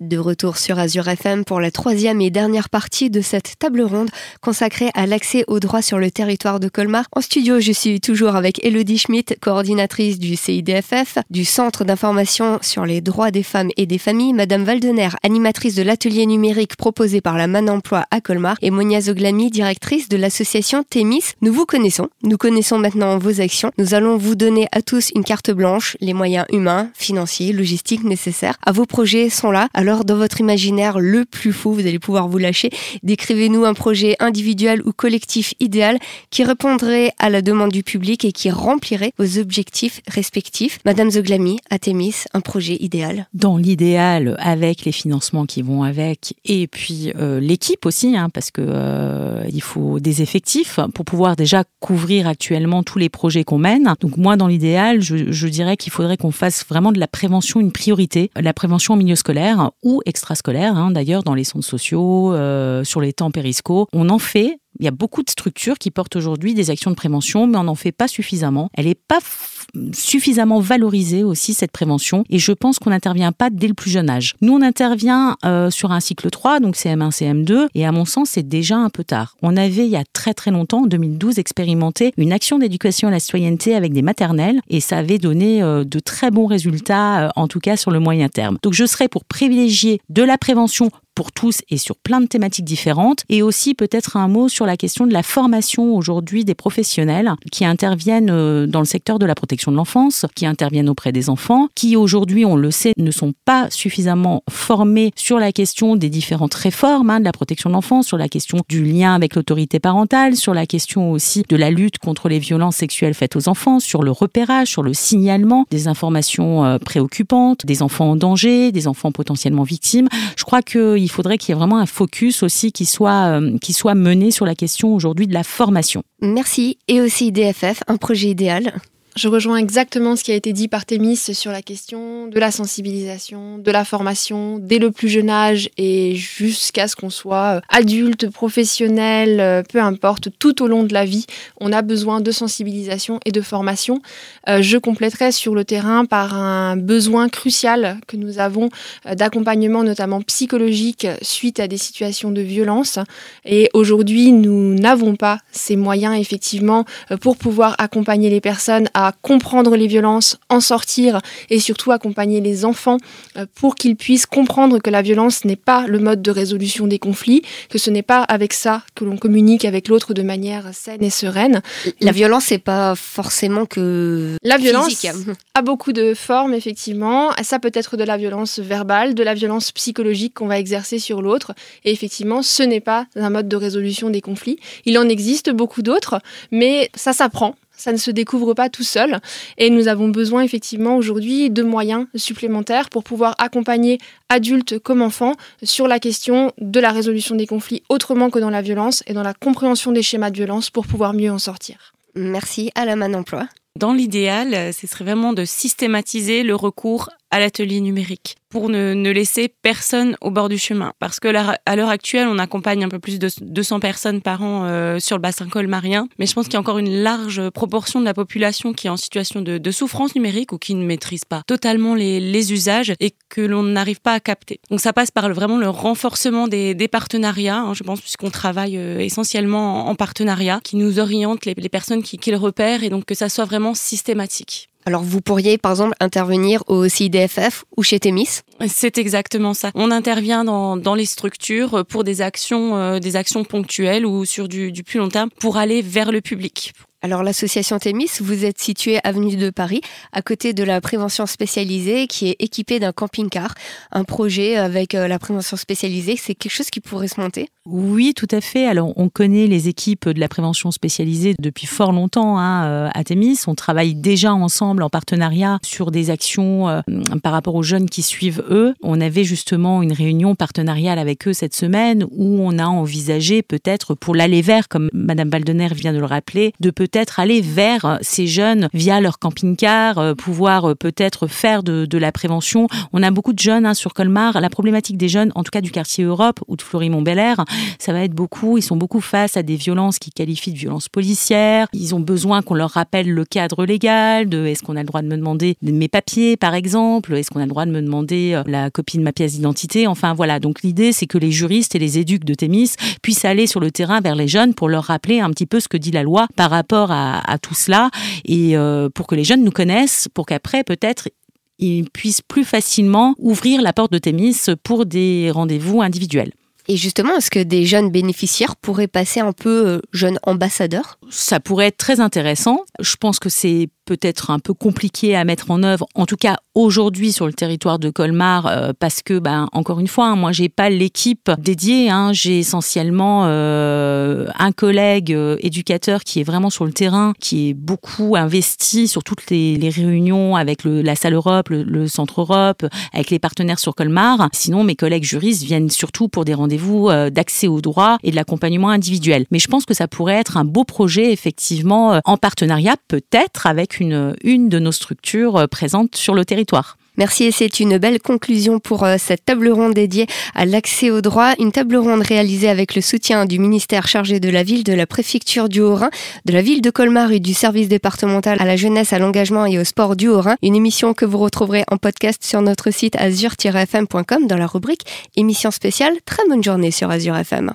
De retour sur Azure FM pour la troisième et dernière partie de cette table ronde consacrée à l'accès aux droits sur le territoire de Colmar. En studio, je suis toujours avec Elodie Schmidt, coordinatrice du CIDFF, du Centre d'information sur les droits des femmes et des familles, Madame Valdener, animatrice de l'atelier numérique proposé par la Man Emploi à Colmar, et Monia Zoglami, directrice de l'association Témis. Nous vous connaissons, nous connaissons maintenant vos actions. Nous allons vous donner à tous une carte blanche, les moyens humains, financiers, logistiques nécessaires. À vos projets sont là. Alors, dans votre imaginaire le plus fou, vous allez pouvoir vous lâcher. Décrivez-nous un projet individuel ou collectif idéal qui répondrait à la demande du public et qui remplirait vos objectifs respectifs. Madame Zoglami, Athémis, un projet idéal Dans l'idéal, avec les financements qui vont avec, et puis euh, l'équipe aussi, hein, parce que euh, faut des effectifs pour pouvoir déjà couvrir actuellement tous les projets qu'on mène. Donc moi, dans l'idéal, je, je dirais qu'il faudrait qu'on fasse vraiment de la prévention une priorité, la prévention au milieu scolaire ou extrascolaires, hein, d'ailleurs, dans les centres sociaux, euh, sur les temps périscos. On en fait. Il y a beaucoup de structures qui portent aujourd'hui des actions de prévention, mais on n'en fait pas suffisamment. Elle n'est pas suffisamment valorisée aussi, cette prévention, et je pense qu'on n'intervient pas dès le plus jeune âge. Nous, on intervient euh, sur un cycle 3, donc CM1, CM2, et à mon sens, c'est déjà un peu tard. On avait, il y a très très longtemps, en 2012, expérimenté une action d'éducation à la citoyenneté avec des maternelles, et ça avait donné euh, de très bons résultats, euh, en tout cas sur le moyen terme. Donc je serais pour privilégier de la prévention pour tous et sur plein de thématiques différentes. Et aussi peut-être un mot sur la question de la formation aujourd'hui des professionnels qui interviennent euh, dans le secteur de la protection de l'enfance, qui interviennent auprès des enfants, qui aujourd'hui, on le sait, ne sont pas suffisamment formés sur la question des différentes réformes hein, de la protection de l'enfance, sur la question du lien avec l'autorité parentale, sur la question aussi de la lutte contre les violences sexuelles faites aux enfants, sur le repérage, sur le signalement des informations euh, préoccupantes, des enfants en danger, des enfants potentiellement victimes. Je crois qu'il il faudrait qu'il y ait vraiment un focus aussi qui soit, euh, qui soit mené sur la question aujourd'hui de la formation. Merci. Et aussi DFF, un projet idéal je rejoins exactement ce qui a été dit par Thémis sur la question de la sensibilisation, de la formation, dès le plus jeune âge et jusqu'à ce qu'on soit euh, adulte, professionnel, euh, peu importe, tout au long de la vie, on a besoin de sensibilisation et de formation. Euh, je compléterai sur le terrain par un besoin crucial que nous avons d'accompagnement, notamment psychologique, suite à des situations de violence. Et aujourd'hui, nous n'avons pas ces moyens, effectivement, pour pouvoir accompagner les personnes à comprendre les violences, en sortir et surtout accompagner les enfants euh, pour qu'ils puissent comprendre que la violence n'est pas le mode de résolution des conflits, que ce n'est pas avec ça que l'on communique avec l'autre de manière saine et sereine. La violence, c'est pas forcément que la violence a beaucoup de formes effectivement. Ça peut être de la violence verbale, de la violence psychologique qu'on va exercer sur l'autre. Et effectivement, ce n'est pas un mode de résolution des conflits. Il en existe beaucoup d'autres, mais ça s'apprend ça ne se découvre pas tout seul. Et nous avons besoin effectivement aujourd'hui de moyens supplémentaires pour pouvoir accompagner adultes comme enfants sur la question de la résolution des conflits autrement que dans la violence et dans la compréhension des schémas de violence pour pouvoir mieux en sortir. Merci à la main d'emploi. Dans l'idéal, ce serait vraiment de systématiser le recours à l'atelier numérique pour ne, ne, laisser personne au bord du chemin. Parce que à l'heure actuelle, on accompagne un peu plus de 200 personnes par an euh, sur le bassin colmarien, mais je pense qu'il y a encore une large proportion de la population qui est en situation de, de souffrance numérique ou qui ne maîtrise pas totalement les, les usages et que l'on n'arrive pas à capter. Donc ça passe par vraiment le renforcement des, des partenariats, hein, je pense, puisqu'on travaille euh, essentiellement en, partenariat, qui nous oriente les, les personnes qui, qui le repèrent et donc que ça soit vraiment systématique. Alors vous pourriez par exemple intervenir au CIDFF ou chez Témis C'est exactement ça. On intervient dans, dans, les structures pour des actions, euh, des actions ponctuelles ou sur du, du plus long terme pour aller vers le public, alors l'association Thémis, vous êtes située avenue de Paris, à côté de la prévention spécialisée qui est équipée d'un camping-car. Un projet avec euh, la prévention spécialisée, c'est quelque chose qui pourrait se monter? Oui, tout à fait. Alors on connaît les équipes de la prévention spécialisée depuis fort longtemps hein, euh, à Thémis. On travaille déjà ensemble en partenariat sur des actions euh, par rapport aux jeunes qui suivent eux. On avait justement une réunion partenariale avec eux cette semaine où on a envisagé peut-être pour l'aller vers, comme Madame Baldener vient de le rappeler, de peut peut-être aller vers ces jeunes via leur camping-car, pouvoir peut-être faire de, la prévention. On a beaucoup de jeunes hein, sur Colmar. La problématique des jeunes, en tout cas du quartier Europe ou de Florimont-Bel-Air, ça va être beaucoup. Ils sont beaucoup face à des violences qui qualifient de violences policières. Ils ont besoin qu'on leur rappelle le cadre légal de est-ce qu'on a le droit de me demander mes papiers, par exemple, est-ce qu'on a le droit de me demander la copie de ma pièce d'identité? Enfin voilà. Donc l'idée, c'est que les juristes et les éduques de Thémis puissent aller sur le terrain vers les jeunes pour leur rappeler un petit peu ce que dit la loi par rapport à, tout cela et euh, pour que les jeunes nous connaissent, pour qu'après peut-être ils puissent plus facilement ouvrir la porte de Thémis pour des rendez-vous individuels. Et justement, est-ce que des jeunes bénéficiaires pourraient passer un peu euh, jeunes ambassadeurs Ça pourrait être très intéressant. Je pense que c'est peut-être un peu compliqué à mettre en œuvre, en tout cas aujourd'hui sur le territoire de Colmar, euh, parce que, ben, encore une fois, hein, moi j'ai pas l'équipe dédiée, hein, j'ai essentiellement euh, un collègue éducateur qui est vraiment sur le terrain, qui est beaucoup investi sur toutes les, réunions avec la salle Europe, le, centre Europe, avec les partenaires sur Colmar. Sinon, mes collègues juristes viennent surtout pour des rendez-vous d'accès au droit et de l'accompagnement individuel. Mais je pense que ça pourrait être un beau projet, effectivement, en partenariat peut-être avec une, une de nos structures euh, présentes sur le territoire. Merci et c'est une belle conclusion pour euh, cette table ronde dédiée à l'accès au droit. Une table ronde réalisée avec le soutien du ministère chargé de la ville, de la préfecture du Haut-Rhin, de la ville de Colmar et du service départemental à la jeunesse, à l'engagement et au sport du Haut-Rhin. Une émission que vous retrouverez en podcast sur notre site azur-fm.com dans la rubrique émission spéciale. Très bonne journée sur Azure FM.